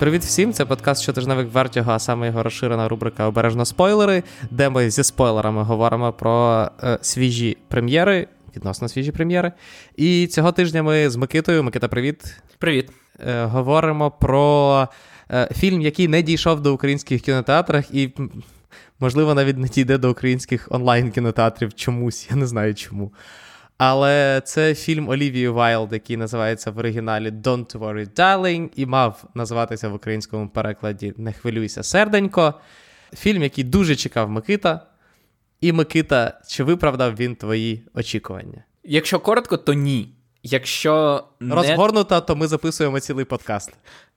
Привіт всім! Це подкаст щотижневик Вертіго, а саме його розширена рубрика Обережно спойлери, де ми зі спойлерами говоримо про е, свіжі прем'єри, відносно свіжі прем'єри. І цього тижня ми з Микитою. Микита, привіт. Привіт. Е, говоримо про е, фільм, який не дійшов до українських кінотеатрах, і, можливо, навіть не дійде до українських онлайн-кінотеатрів чомусь. Я не знаю чому. Але це фільм Олівії Вайлд, який називається в оригіналі Don't Worry Darling, і мав називатися в українському перекладі Не хвилюйся серденько. Фільм, який дуже чекав Микита. І Микита, чи виправдав він твої очікування? Якщо коротко, то ні. Якщо не... розгорнуто, то ми записуємо цілий подкаст.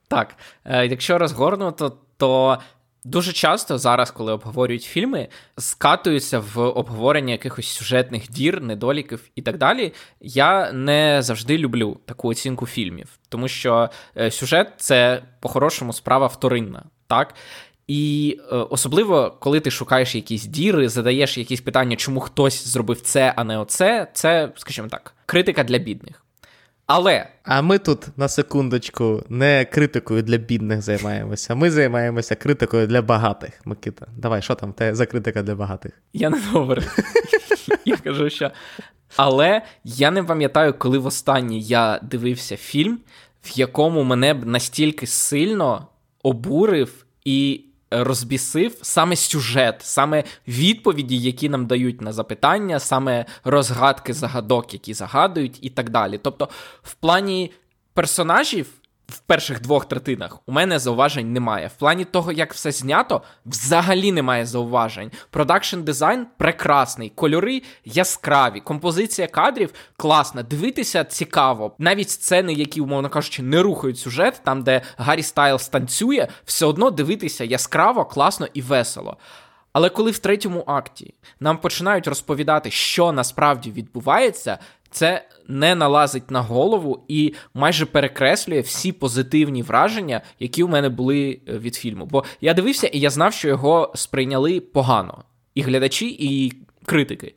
Так, е, якщо розгорнуто, то Дуже часто зараз, коли обговорюють фільми, скатуються в обговорення якихось сюжетних дір, недоліків і так далі. Я не завжди люблю таку оцінку фільмів, тому що е, сюжет це по-хорошому справа вторинна, так? І е, особливо, коли ти шукаєш якісь діри, задаєш якісь питання, чому хтось зробив це, а не оце, це, скажімо так, критика для бідних. Але. А ми тут на секундочку не критикою для бідних займаємося. Ми займаємося критикою для багатих. Микита, давай, що там те за критика для багатих? Я не говорю. Я кажу, що. Але я не пам'ятаю, коли востаннє я дивився фільм, в якому мене б настільки сильно обурив і розбісив саме сюжет, саме відповіді, які нам дають на запитання, саме розгадки загадок, які загадують, і так далі. Тобто, в плані персонажів в перших двох третинах у мене зауважень немає. В плані того, як все знято, взагалі немає зауважень. Продакшн дизайн прекрасний, кольори яскраві, композиція кадрів класна. Дивитися цікаво. Навіть сцени, які, умовно кажучи, не рухають сюжет, там, де Гаррі Стайлс танцює, все одно дивитися яскраво, класно і весело. Але коли в третьому акті нам починають розповідати, що насправді відбувається, це не налазить на голову і майже перекреслює всі позитивні враження, які у мене були е, від фільму. Бо я дивився і я знав, що його сприйняли погано. І глядачі, і критики.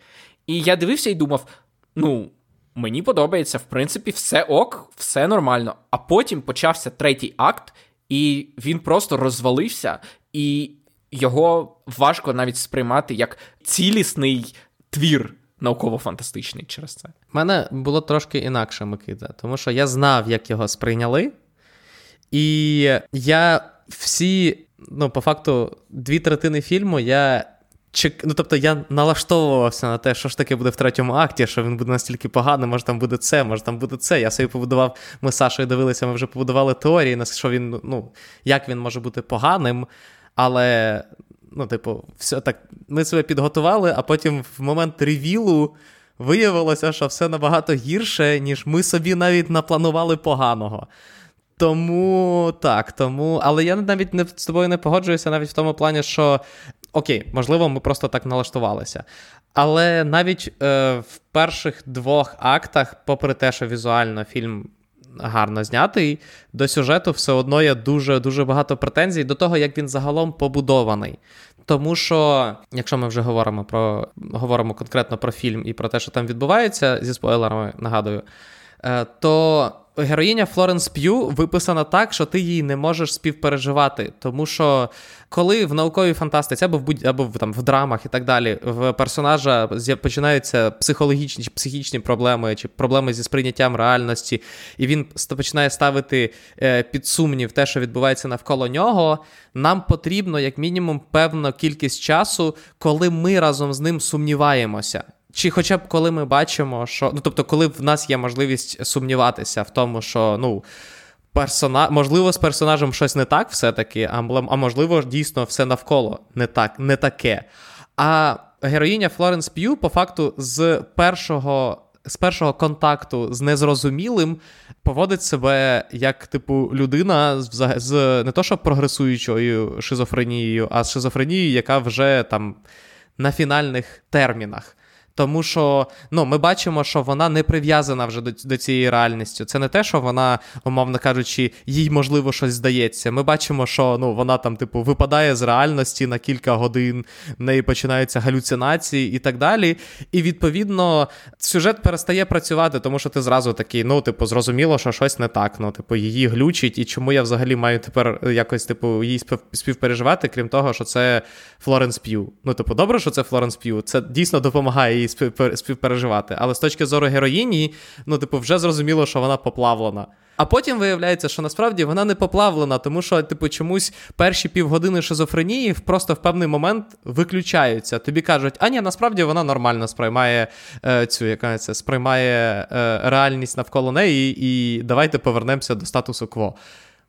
І я дивився і думав: ну, мені подобається, в принципі, все ок, все нормально. А потім почався третій акт, і він просто розвалився, і його важко навіть сприймати як цілісний твір науково-фантастичний через це. У мене було трошки інакше, Микита, тому що я знав, як його сприйняли. І я всі, ну, по факту, дві третини фільму я. Ну, тобто я налаштовувався на те, що ж таке буде в третьому акті, що він буде настільки поганий, може там буде це, може там буде це. Я собі побудував, ми з Сашою дивилися, ми вже побудували теорії, що він, ну, як він може бути поганим, але ну, типу, все так, ми себе підготували, а потім в момент ревілу виявилося, що все набагато гірше, ніж ми собі навіть напланували поганого. Тому так, тому. Але я навіть не з тобою не погоджуюся навіть в тому плані, що окей, можливо, ми просто так налаштувалися. Але навіть е, в перших двох актах, попри те, що візуально фільм гарно знятий, до сюжету все одно є дуже дуже багато претензій до того, як він загалом побудований. Тому що, якщо ми вже говоримо про говоримо конкретно про фільм і про те, що там відбувається зі спойлерами, нагадую, е, то героїня Флоренс П'ю виписана так, що ти її не можеш співпереживати. Тому що коли в науковій фантастиці або в будь або там в драмах і так далі, в персонажа починаються психологічні чи психічні проблеми, чи проблеми зі сприйняттям реальності, і він починає ставити е, під сумнів те, що відбувається навколо нього. Нам потрібно, як мінімум, певна кількість часу, коли ми разом з ним сумніваємося. Чи хоча б коли ми бачимо, що. Ну, тобто, коли в нас є можливість сумніватися в тому, що ну, персона... можливо, з персонажем щось не так все-таки, а, можливо, дійсно все навколо не так, не таке. А героїня Флоренс П'ю, по факту, з першого. З першого контакту з незрозумілим поводить себе як, типу, людина з, з не то, що прогресуючою шизофренією, а з шизофренією, яка вже там на фінальних термінах. Тому що ну, ми бачимо, що вона не прив'язана вже до до цієї реальності. Це не те, що вона, умовно кажучи, їй можливо щось здається. Ми бачимо, що ну, вона там, типу, випадає з реальності на кілька годин, в неї починаються галюцинації і так далі. І відповідно сюжет перестає працювати, тому що ти зразу такий, ну, типу, зрозуміло, що щось не так. Ну, типу, її глючить, і чому я взагалі маю тепер якось, типу, їй співпереживати, крім того, що це Флоренс П'ю. Ну, типу, добре, що це Флоренс П'ю. Це дійсно допомагає їй співпереживати. Але з точки зору героїні, ну, типу, вже зрозуміло, що вона поплавлена. А потім виявляється, що насправді вона не поплавлена, тому що, типу, чомусь перші півгодини шизофренії просто в певний момент виключаються. Тобі кажуть, а ні, насправді вона нормально сприймає е, цю, яка це сприймає е, реальність навколо неї, і давайте повернемося до статусу кво.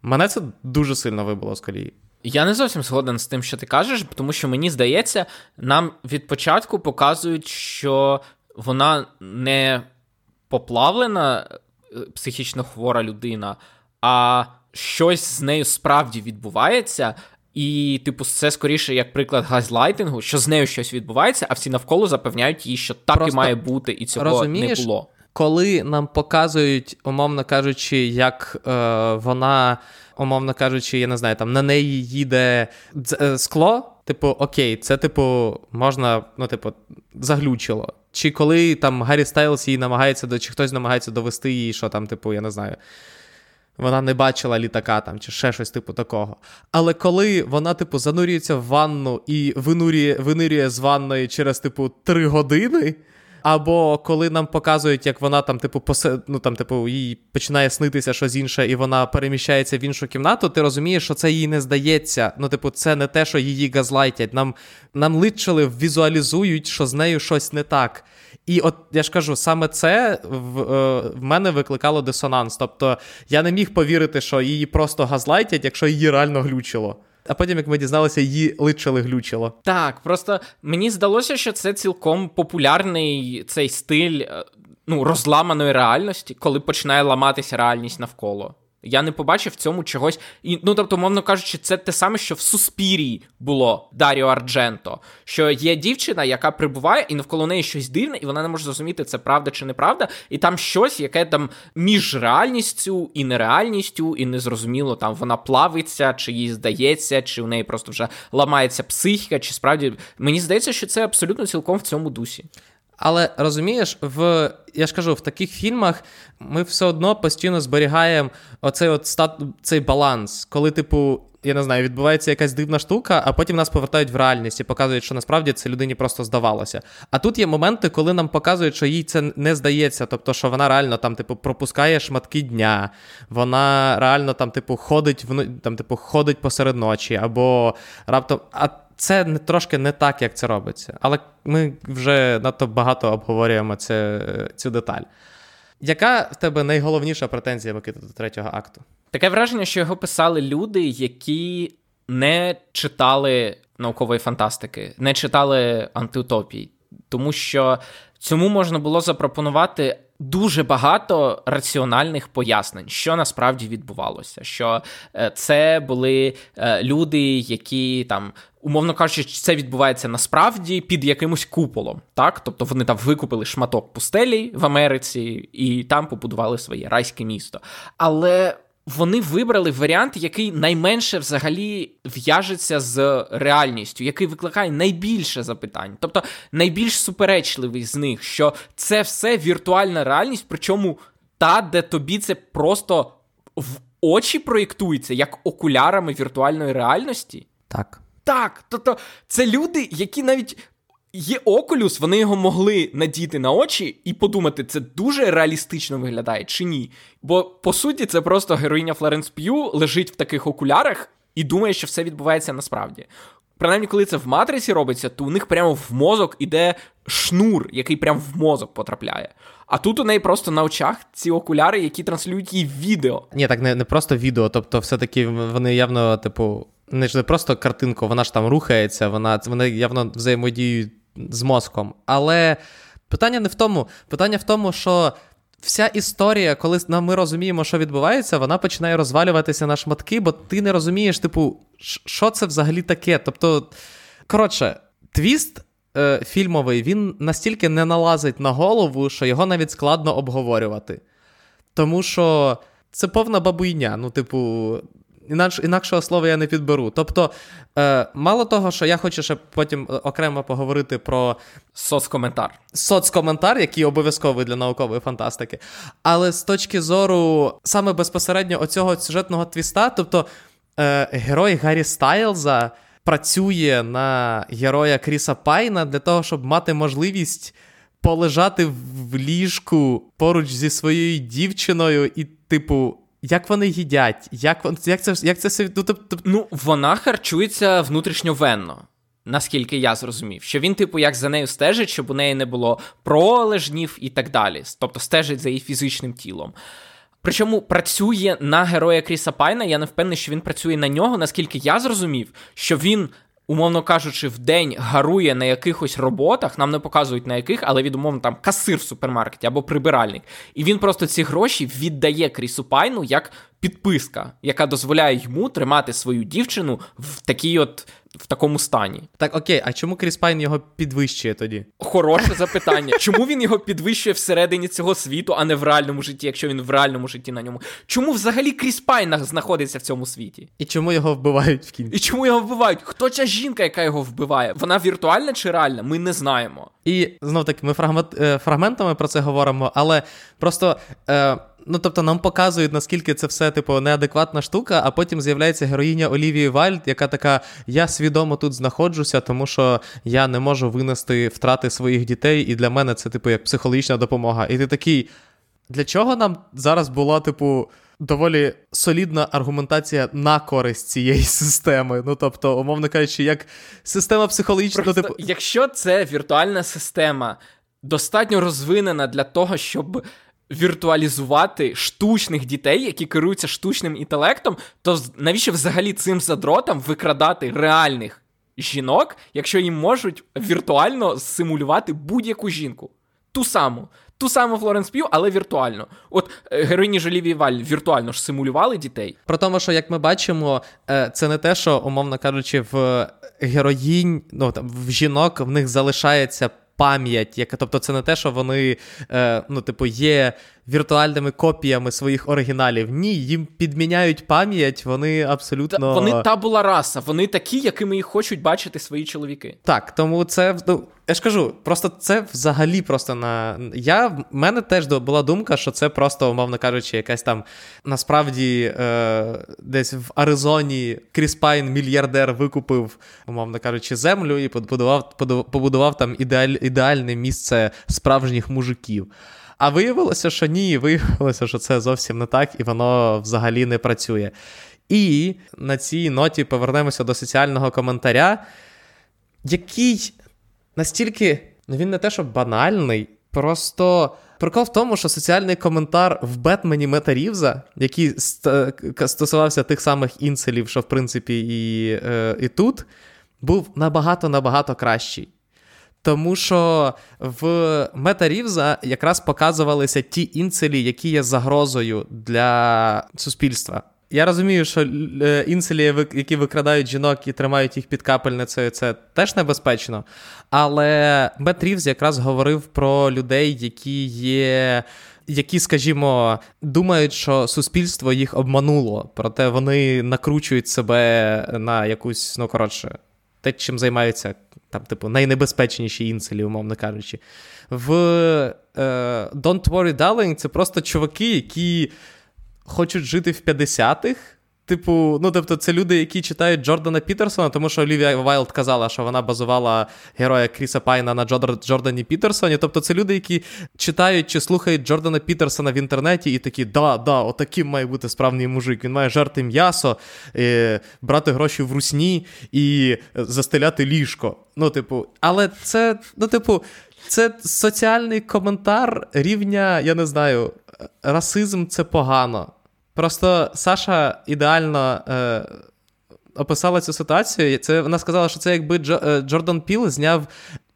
Мене це дуже сильно вибило з колії. Я не зовсім згоден з тим, що ти кажеш, тому що мені здається, нам від початку показують, що вона не поплавлена е, психічно хвора людина, а щось з нею справді відбувається. І, типу, це скоріше як приклад газлайтингу, що з нею щось відбувається, а всі навколо запевняють їй, що так Просто і має бути, і цього розумієш, не було. Коли нам показують, умовно кажучи, як е, вона умовно кажучи, я не знаю, там на неї їде е, скло. Типу, окей, це, типу, можна, ну, типу, заглючило. Чи коли там Гаррі Стайлс її намагається, чи хтось намагається довести її, що там, типу, я не знаю. Вона не бачила літака там, чи ще щось типу такого. Але коли вона, типу, занурюється в ванну і винурює, винирює з ванної через, типу, три години, або коли нам показують, як вона там, типу, посе... ну, там, типу, їй починає снитися щось інше, і вона переміщається в іншу кімнату, ти розумієш, що це їй не здається. Ну, типу, це не те, що її газлайтять. Нам нам личили візуалізують, що з нею щось не так. І от я ж кажу, саме це в, е, в мене викликало дисонанс. Тобто я не міг повірити, що її просто газлайтять, якщо її реально глючило а потім, як ми дізналися, її личили глючило. Так, просто мені здалося, що це цілком популярний цей стиль е, ну, розламаної реальності, коли починає ламатися реальність навколо. Я не побачив в цьому чогось. І, Ну, тобто, мовно кажучи, це те саме, що в Суспірії було Даріо Ардженто. Що є дівчина, яка прибуває, і навколо неї щось дивне, і вона не може зрозуміти, це правда чи неправда. І там щось, яке там між реальністю і нереальністю, і незрозуміло, там вона плавиться, чи їй здається, чи в неї просто вже ламається психіка, чи справді. Мені здається, що це абсолютно цілком в цьому дусі. Але розумієш, в я ж кажу, в таких фільмах ми все одно постійно зберігаємо оцей от стат, цей баланс, коли, типу, я не знаю, відбувається якась дивна штука, а потім нас повертають в реальність і показують, що насправді це людині просто здавалося. А тут є моменти, коли нам показують, що їй це не здається, тобто, що вона реально там, типу, пропускає шматки дня, вона реально там, типу, ходить в там, типу, ходить посеред ночі, або раптом. А це не трошки не так, як це робиться. Але ми вже надто багато обговорюємо це, цю деталь. Яка в тебе найголовніша претензія Микита, до третього акту? Таке враження, що його писали люди, які не читали наукової фантастики, не читали антиутопій. Тому що цьому можна було запропонувати дуже багато раціональних пояснень, що насправді відбувалося. Що е, це були е, люди, які там. Умовно кажучи, це відбувається насправді під якимось куполом, так? Тобто вони там викупили шматок пустелі в Америці і там побудували своє райське місто. Але вони вибрали варіант, який найменше взагалі в'яжеться з реальністю, який викликає найбільше запитань, тобто найбільш суперечливий з них, що це все віртуальна реальність, причому та, де тобі це просто в очі проєктується, як окулярами віртуальної реальності. Так. Так, тобто це люди, які навіть Є окулюс, вони його могли надіти на очі і подумати, це дуже реалістично виглядає чи ні. Бо по суті, це просто героїня Флоренс П'ю лежить в таких окулярах і думає, що все відбувається насправді. Принаймні, коли це в матриці робиться, то у них прямо в мозок іде шнур, який прямо в мозок потрапляє. А тут у неї просто на очах ці окуляри, які транслюють їй відео. Ні, так не не просто відео, тобто, все-таки вони явно, типу, не ж не просто картинку, вона ж там рухається, вона вони явно взаємодіють з мозком. Але питання не в тому. Питання в тому, що. Вся історія, коли ми розуміємо, що відбувається, вона починає розвалюватися на шматки, бо ти не розумієш, типу, що це взагалі таке. Тобто, коротше, твіст е, фільмовий він настільки не налазить на голову, що його навіть складно обговорювати. Тому що це повна бабуйня. Ну, типу, інакш, інакшого слова я не підберу. Тобто, е, мало того, що я хочу ще потім е, окремо поговорити про соцкоментар. Соцкоментар, який обов'язковий для наукової фантастики. Але з точки зору саме безпосередньо оцього сюжетного твіста, тобто е, герой Гаррі Стайлза працює на героя Кріса Пайна для того, щоб мати можливість. Полежати в ліжку поруч зі своєю дівчиною, і, типу, як вони їдять? Як як це як це ну, тобто... ну, вона харчується внутрішньовенно. Наскільки я зрозумів, що він, типу, як за нею стежить, щоб у неї не було пролежнів і так далі. Тобто стежить за її фізичним тілом. Причому працює на героя Кріса Пайна. Я не впевнений, що він працює на нього, наскільки я зрозумів, що він умовно кажучи, в день гарує на якихось роботах, нам не показують на яких, але від умовно там касир в супермаркеті або прибиральник. І він просто ці гроші віддає Крісу Пайну як підписка, яка дозволяє йому тримати свою дівчину в такій от в такому стані. Так, окей, а чому Кріс Пайн його підвищує тоді? Хороше запитання. Чому він його підвищує всередині цього світу, а не в реальному житті, якщо він в реальному житті на ньому? Чому взагалі Кріс Пайн знаходиться в цьому світі? І чому його вбивають в кінці? І чому його вбивають? Хто ця жінка, яка його вбиває? Вона віртуальна чи реальна? Ми не знаємо. І знов таки, ми фрагмент, е, фрагментами про це говоримо, але просто. Е, Ну, тобто, нам показують, наскільки це все, типу, неадекватна штука, а потім з'являється героїня Олівії Вайлд, яка така: я свідомо тут знаходжуся, тому що я не можу винести втрати своїх дітей, і для мене це, типу, як психологічна допомога. І ти такий, для чого нам зараз була, типу. Доволі солідна аргументація на користь цієї системи. Ну тобто, умовно кажучи, як система психологічна. Просто, типу... Якщо це віртуальна система достатньо розвинена для того, щоб віртуалізувати штучних дітей, які керуються штучним інтелектом, то навіщо взагалі цим задротам викрадати реальних жінок, якщо їм можуть віртуально симулювати будь-яку жінку? Ту саму. Ту саму Флоренс П'ю, але віртуально. От е, героїні Жоліві Валь віртуально ж симулювали дітей. Про тому, що як ми бачимо, е, це не те, що, умовно кажучи, в героїнь, ну там в жінок в них залишається пам'ять, яка, тобто це не те, що вони е, ну, типу, є віртуальними копіями своїх оригіналів. Ні, їм підміняють пам'ять, вони абсолютно. Та, вони табула раса, вони такі, якими їх хочуть бачити свої чоловіки. Так, тому це. Ну, я ж кажу, просто це взагалі просто на. Я в мене теж була думка, що це просто, умовно кажучи, якась там насправді е, десь в Аризоні Кріс Пайн мільярдер викупив, умовно кажучи, землю і побудував побудував там ідеаль, ідеальне місце справжніх мужиків. А виявилося, що ні, виявилося, що це зовсім не так, і воно взагалі не працює. І на цій ноті повернемося до соціального коментаря, який настільки, ну він не те, що банальний, просто. Прикол в тому, що соціальний коментар в Бетмені Мета Рівза, який стосувався тих самих інцелів, що в принципі і е, і тут, був набагато-набагато кращий. Тому що в Мета Рівза якраз показувалися ті інцелі, які є загрозою для суспільства. Я розумію, що е, інцелі, які викрадають жінок і тримають їх під капельницею, це теж небезпечно. Але Мет Рівз якраз говорив про людей, які є. Які, скажімо, думають, що суспільство їх обмануло, проте вони накручують себе на якусь, ну коротше, те, чим займаються там, типу, найнебезпечніші інцелі, умовно кажучи. В е, Don't Worry Darling це просто чуваки, які хочуть жити в 50-х. Типу, ну тобто, це люди, які читають Джордана Пітерсона, тому що Олівія Вайлд казала, що вона базувала героя Кріса Пайна на Джордані Пітерсоні. Тобто, це люди, які читають чи слухають Джордана Пітерсона в інтернеті, і такі, да, да, отаким має бути справний мужик. Він має жарти м'ясо, е, брати гроші в русні і застеляти ліжко. Ну, типу, але це, ну, типу, це соціальний коментар рівня, я не знаю, расизм це погано. Просто Саша ідеально е, описала цю ситуацію. Це Вона сказала, що це якби Джо, е, Джордан Піл зняв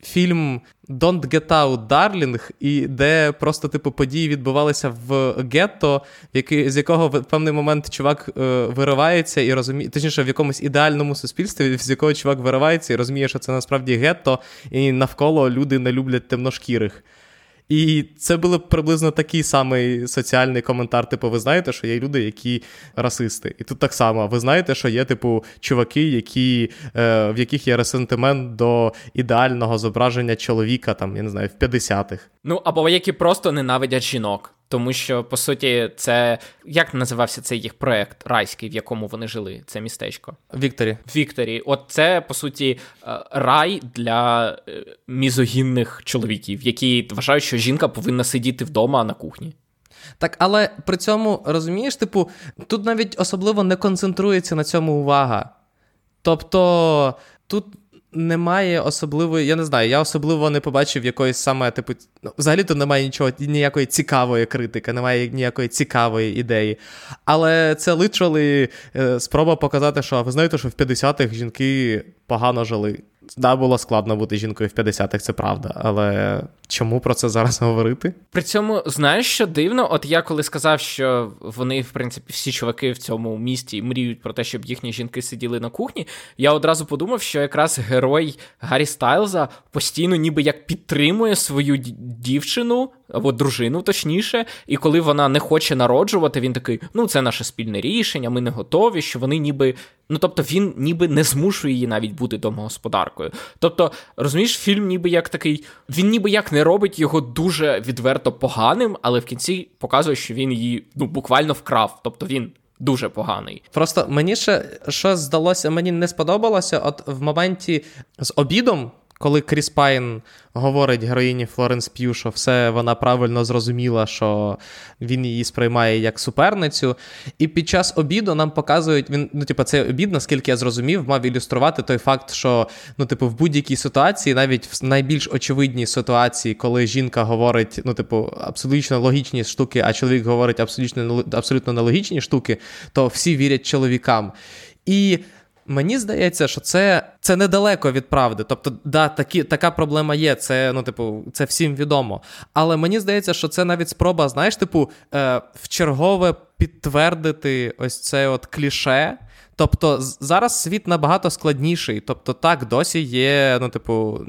фільм Don't Get Out, Darling, і де просто типу події відбувалися в гетто, який, з якого в певний момент чувак е, виривається і розуміє, точніше, в якомусь ідеальному суспільстві, з якого чувак виривається і розуміє, що це насправді гетто, і навколо люди не люблять темношкірих. І це був приблизно такий самий соціальний коментар. Типу, ви знаєте, що є люди, які расисти. І тут так само, ви знаєте, що є, типу, чуваки, які, е, в яких є ресентимент до ідеального зображення чоловіка, там, я не знаю, в 50-х. Ну, або які просто ненавидять жінок. Тому що, по суті, це як називався цей їх проект райський, в якому вони жили, це містечко? Вікторі. Вікторі. От це, по суті, е, рай для е, мізогінних чоловіків, які вважають, що жінка повинна сидіти вдома на кухні. Так, але при цьому розумієш, типу, тут навіть особливо не концентрується на цьому увага. Тобто тут немає особливої, я не знаю, я особливо не побачив якоїсь саме, типу, ну, взагалі то немає нічого, ніякої цікавої критики, немає ніякої цікавої ідеї. Але це литрали е, спроба показати, що ви знаєте, що в 50-х жінки погано жили. Да, було складно бути жінкою в 50-х, це правда, але чому про це зараз говорити? При цьому, знаєш, що дивно? От я коли сказав, що вони, в принципі, всі чуваки в цьому місті мріють про те, щоб їхні жінки сиділи на кухні, я одразу подумав, що якраз герой Гаррі Стайлза постійно ніби як підтримує свою дівчину або дружину, точніше, і коли вона не хоче народжувати, він такий: ну, це наше спільне рішення, ми не готові, що вони ніби. Ну, тобто він ніби не змушує її навіть бути домогосподаркою. Тобто, розумієш, фільм ніби як такий, він ніби як не робить його дуже відверто поганим, але в кінці показує, що він її ну, буквально вкрав. Тобто він. Дуже поганий. Просто мені ще що здалося, мені не сподобалося. От в моменті з обідом, коли Кріс Пайн говорить героїні Флоренс П'ю, що все вона правильно зрозуміла, що він її сприймає як суперницю. І під час обіду нам показують він, ну, типу, цей обід, наскільки я зрозумів, мав ілюструвати той факт, що ну, типу, в будь-якій ситуації, навіть в найбільш очевидній ситуації, коли жінка говорить, ну, типу, абсолютно логічні штуки, а чоловік говорить абсолютно абсолютно нелогічні штуки, то всі вірять чоловікам. І Мені здається, що це це недалеко від правди. Тобто, да, такі, така проблема є, це ну, типу, це всім відомо. Але мені здається, що це навіть спроба, знаєш, типу, е, в чергове підтвердити ось це от кліше. Тобто зараз світ набагато складніший. Тобто, так, досі є, ну, типу,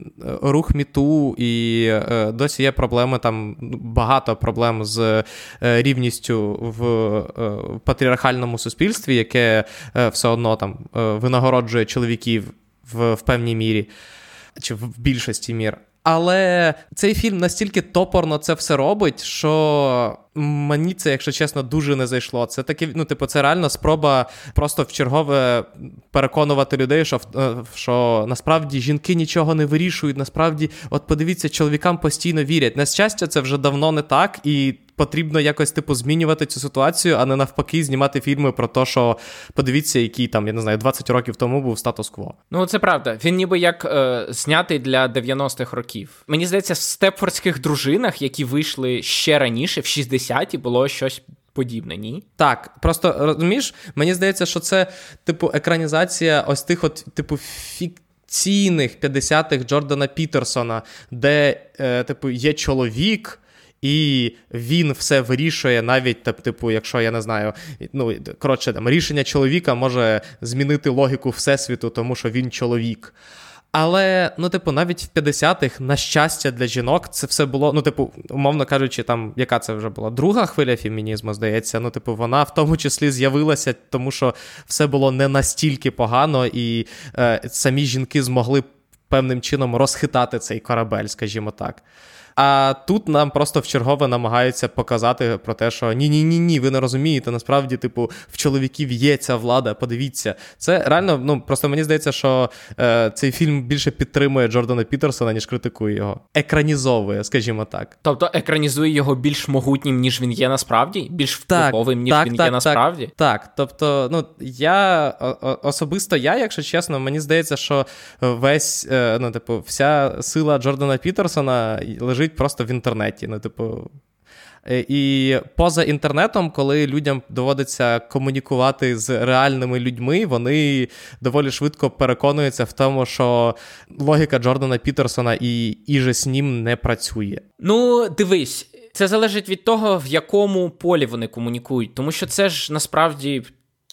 рух міту, і е, досі є проблеми там багато проблем з е, рівністю в е, патріархальному суспільстві, яке е, все одно там е, винагороджує чоловіків в, в певній мірі, чи в більшості мір. Але цей фільм настільки топорно це все робить, що мені це, якщо чесно, дуже не зайшло. Це таке, ну, типу, це реально спроба просто в чергове переконувати людей, що е, що насправді жінки нічого не вирішують. Насправді, от подивіться, чоловікам постійно вірять. На щастя, це вже давно не так, і потрібно якось типу змінювати цю ситуацію, а не навпаки, знімати фільми про те, що подивіться, який там, я не знаю, 20 років тому був статус-кво. Ну, це правда. Він ніби як е, знятий для 90-х років. Мені здається, в степфордських дружинах, які вийшли ще раніше, в 60-ті, було щось. Подібне, ні? Так, просто розумієш, мені здається, що це, типу, екранізація ось тих, от, типу, фікційних 50-х Джордана Пітерсона, де, е, типу, є чоловік, і він все вирішує, навіть типу, якщо я не знаю, ну коротше, там рішення чоловіка може змінити логіку всесвіту, тому що він чоловік. Але, ну, типу, навіть в 50-х, на щастя, для жінок, це все було, ну, типу, умовно кажучи, там, яка це вже була друга хвиля фемінізму, здається. Ну, типу, вона в тому числі з'явилася, тому що все було не настільки погано, і е, самі жінки змогли певним чином розхитати цей корабель, скажімо так. А тут нам просто в чергове намагаються показати про те, що ні-ні, ні, ні, ви не розумієте. Насправді, типу, в чоловіків є ця влада. Подивіться, це реально. Ну просто мені здається, що е, цей фільм більше підтримує Джордана Пітерсона, ніж критикує його. Екранізовує, скажімо так. Тобто екранізує його більш могутнім, ніж він є насправді, більш впливовим, ніж так, він так, є насправді. Так, тобто, ну я особисто я, якщо чесно, мені здається, що весь е, ну, типу, вся сила Джордана Пітерсона лежить лежить просто в інтернеті. Ну, типу. Е, і поза інтернетом, коли людям доводиться комунікувати з реальними людьми, вони доволі швидко переконуються в тому, що логіка Джордана Пітерсона і іже з ним не працює. Ну, дивись. Це залежить від того, в якому полі вони комунікують, тому що це ж насправді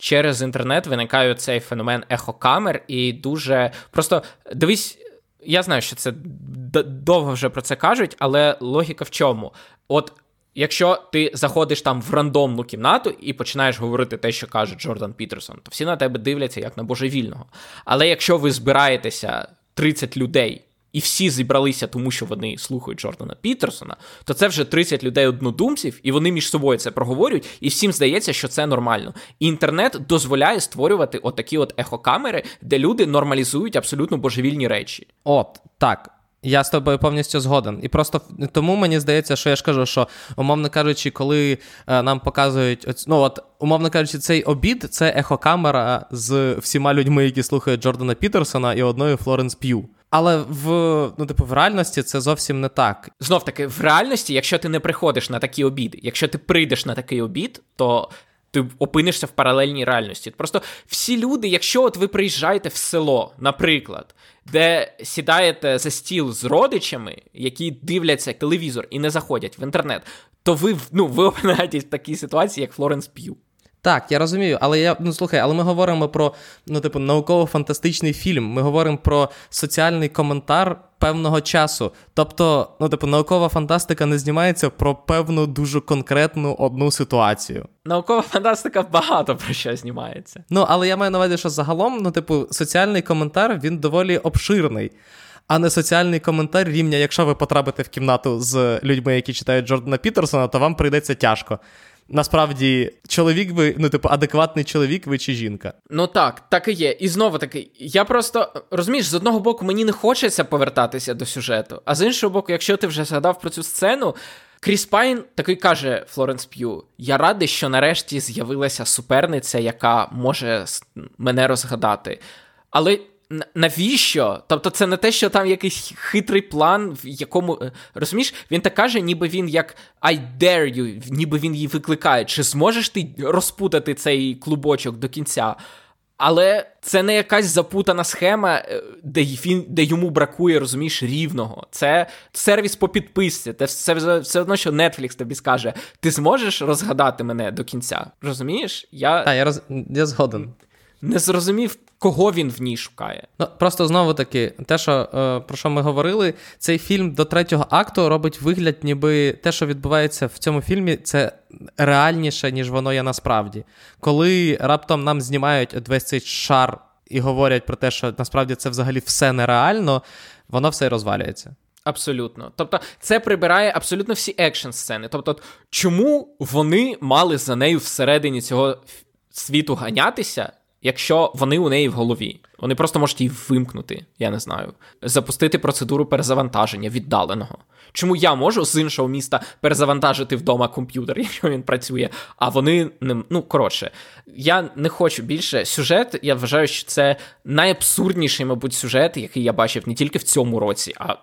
через інтернет виникає цей феномен ехокамер, і дуже просто дивись, я знаю, що це довго вже про це кажуть, але логіка в чому? От. Якщо ти заходиш там в рандомну кімнату і починаєш говорити те, що каже Джордан Пітерсон, то всі на тебе дивляться як на божевільного. Але якщо ви збираєтеся 30 людей і всі зібралися, тому що вони слухають Джордана Пітерсона, то це вже 30 людей однодумців, і вони між собою це проговорюють, і всім здається, що це нормально. І інтернет дозволяє створювати отакі от ехокамери, де люди нормалізують абсолютно божевільні речі. От так. Я з тобою повністю згоден. І просто тому мені здається, що я ж кажу, що, умовно кажучи, коли е, нам показують, оць, ну от, умовно кажучи, цей обід це ехокамера з всіма людьми, які слухають Джордана Пітерсона і одною Флоренс П'ю. Але в ну, типу, в реальності це зовсім не так. Знов таки, в реальності, якщо ти не приходиш на такі обіди, якщо ти прийдеш на такий обід, то ти опинишся в паралельній реальності. Просто всі люди, якщо от ви приїжджаєте в село, наприклад, де сідаєте за стіл з родичами, які дивляться телевізор і не заходять в інтернет, то ви ну, ви опинаєтесь в такій ситуації, як Флоренс П'ю. Так, я розумію, але я ну слухай, але ми говоримо про ну, типу, науково-фантастичний фільм. Ми говоримо про соціальний коментар певного часу. Тобто, ну, типу, наукова фантастика не знімається про певну дуже конкретну одну ситуацію. Наукова фантастика багато про що знімається. Ну, але я маю на увазі, що загалом, ну, типу, соціальний коментар він доволі обширний. А не соціальний коментар рівня, якщо ви потрапите в кімнату з людьми, які читають Джордана Пітерсона, то вам прийдеться тяжко насправді чоловік ви, ну, типу, адекватний чоловік ви чи жінка. Ну так, так і є. І знову таки, я просто розумієш, з одного боку, мені не хочеться повертатися до сюжету, а з іншого боку, якщо ти вже згадав про цю сцену. Кріс Пайн такий каже Флоренс П'ю: Я радий, що нарешті з'явилася суперниця, яка може мене розгадати. Але навіщо? Тобто, це не те, що там якийсь хитрий план, в якому е, розумієш, він так каже, ніби він як I dare you, ніби він її викликає. Чи зможеш ти розпутати цей клубочок до кінця? Але це не якась запутана схема, е, де він, де йому бракує, розумієш, рівного. Це сервіс по підписці. Це все одно, що Netflix тобі скаже: ти зможеш розгадати мене до кінця. Розумієш? Я Так, я роз... я згоден. Не зрозумів, кого він в ній шукає. Ну просто знову таки, те, що е, про що ми говорили, цей фільм до третього акту робить вигляд, ніби те, що відбувається в цьому фільмі, це реальніше, ніж воно є насправді. Коли раптом нам знімають весь цей шар і говорять про те, що насправді це взагалі все нереально, воно все і розвалюється. Абсолютно. Тобто, це прибирає абсолютно всі екшн сцени. Тобто, чому вони мали за нею всередині цього світу ганятися? Якщо вони у неї в голові. Вони просто можуть її вимкнути, я не знаю, запустити процедуру перезавантаження віддаленого. Чому я можу з іншого міста перезавантажити вдома комп'ютер, якщо він працює, а вони не ну коротше, я не хочу більше сюжет. Я вважаю, що це найабсурдніший, мабуть, сюжет, який я бачив не тільки в цьому році, а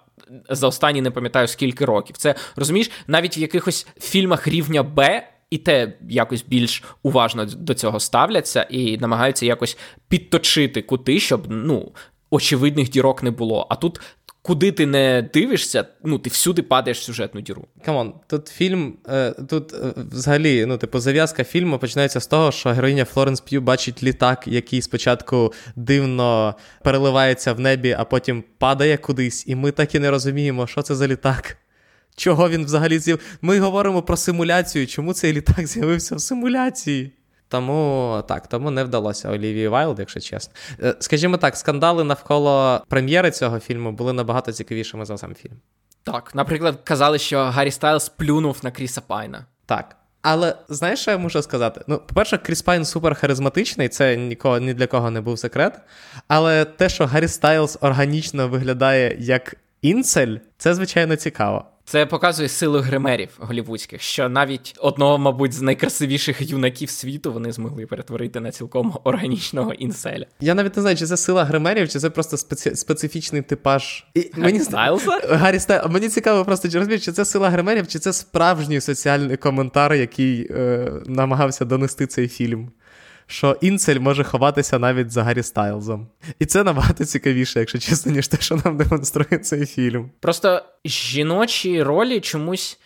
за останні не пам'ятаю скільки років. Це розумієш, навіть в якихось фільмах рівня Б і те якось більш уважно до цього ставляться і намагаються якось підточити кути, щоб ну, очевидних дірок не було. А тут. Куди ти не дивишся, ну ти всюди падаєш в сюжетну діру. Come on, тут фільм, е, тут е, взагалі, ну, типу, зав'язка фільму починається з того, що героїня Флоренс П'ю бачить літак, який спочатку дивно переливається в небі, а потім падає кудись, і ми так і не розуміємо, що це за літак. Чого він взагалі з'яв? Ми говоримо про симуляцію. Чому цей літак з'явився в симуляції? Тому так, тому не вдалося Олівії Вайлд, якщо чесно. Е, скажімо так, скандали навколо прем'єри цього фільму були набагато цікавішими за сам фільм. Так, наприклад, казали, що Гаррі Стайлз плюнув на Кріса Пайна. Так. Але знаєш, що я можу сказати? Ну, по-перше, Кріс Пайн супер харизматичний, це нікого, ні для кого не був секрет. Але те, що Гаррі Стайлз органічно виглядає як інцель, це звичайно цікаво. Це показує силу гримерів голівудських, що навіть одного, мабуть, з найкрасивіших юнаків світу вони змогли перетворити на цілком органічного інцеля. Я навіть не знаю, чи це сила гримерів, чи це просто спеці... специфічний типаж. І мені Стайлза? Гаррі Стайл... Мені цікаво, просто чи розумієш, чи це сила гримерів, чи це справжній соціальний коментар, який е, намагався донести цей фільм що інцель може ховатися навіть за Гаррі Стайлзом. І це набагато цікавіше, якщо чесно, ніж те, що нам демонструє цей фільм. Просто жіночі ролі чомусь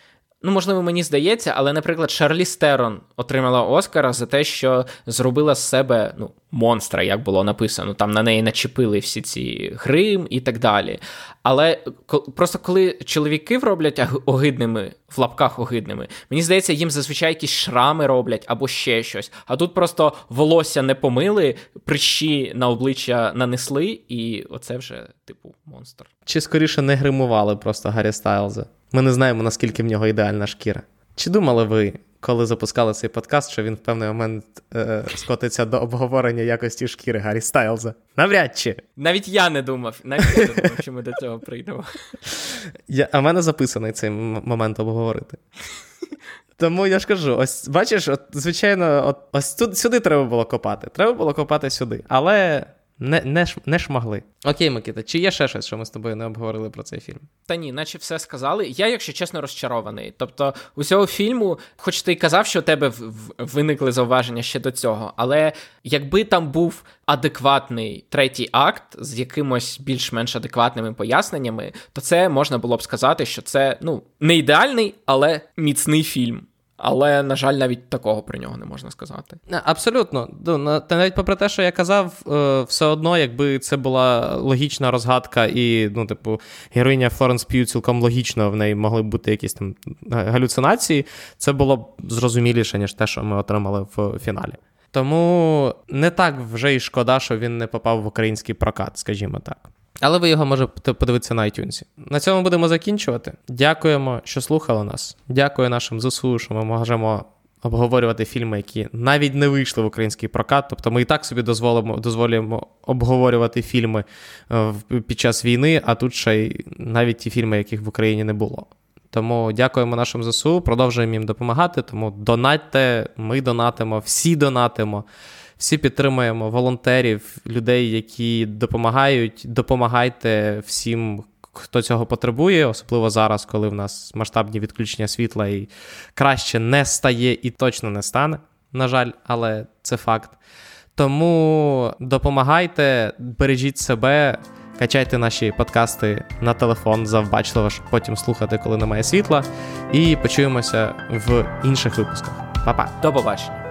Ну, можливо, мені здається, але, наприклад, Шарлі Стерон отримала Оскара за те, що зробила з себе ну, монстра, як було написано. Там на неї начепили всі ці грим і так далі. Але просто коли чоловіків роблять огидними, в лапках огидними, мені здається, їм зазвичай якісь шрами роблять або ще щось. А тут просто волосся не помили, прищі на обличчя нанесли, і оце вже, типу, монстр. Чи скоріше не гримували просто Гаррі Стайлза? Ми не знаємо, наскільки в нього ідеальна шкіра. Чи думали ви, коли запускали цей подкаст, що він в певний момент е, скотиться до обговорення якості шкіри Гаррі Стайлза? Навряд чи. Навіть я не думав, навіть я не думав, що ми до цього прийдемо. Я, А в мене записаний цей момент обговорити. Тому я ж кажу: ось бачиш, от, звичайно, от, ось тут сюди треба було копати. Треба було копати сюди. Але не не, не шмагли. Окей, Микита, чи є ще щось, що ми з тобою не обговорили про цей фільм? Та ні, наче все сказали. Я, якщо чесно, розчарований. Тобто, у цього фільму, хоч ти й казав, що у тебе в виникли зауваження ще до цього, але якби там був адекватний третій акт з якимось більш-менш адекватними поясненнями, то це можна було б сказати, що це ну не ідеальний, але міцний фільм. Але, на жаль, навіть такого про нього не можна сказати. Абсолютно. Ну, та навіть попри те, що я казав, е, все одно, якби це була логічна розгадка, і, ну, типу, героїня Флоренс П'ю цілком логічно в неї могли б бути якісь там галюцинації, це було б зрозуміліше, ніж те, що ми отримали в фіналі. Тому не так вже й шкода, що він не попав в український прокат, скажімо так. Але ви його можете подивитися на iTunes. На цьому будемо закінчувати. Дякуємо, що слухали нас. Дякую нашим ЗСУ, що ми можемо обговорювати фільми, які навіть не вийшли в український прокат. Тобто ми і так собі дозволимо дозволюємо обговорювати фільми е, під час війни, а тут ще й навіть ті фільми, яких в Україні не було. Тому дякуємо нашим ЗСУ, продовжуємо їм допомагати. Тому донатьте, ми донатимо, всі донатимо. Всі підтримуємо волонтерів, людей, які допомагають. Допомагайте всім, хто цього потребує, особливо зараз, коли в нас масштабні відключення світла і краще не стає і точно не стане. На жаль, але це факт. Тому допомагайте, бережіть себе, качайте наші подкасти на телефон завбачливо, щоб потім слухати, коли немає світла. І почуємося в інших випусках. Па-па. До побачення.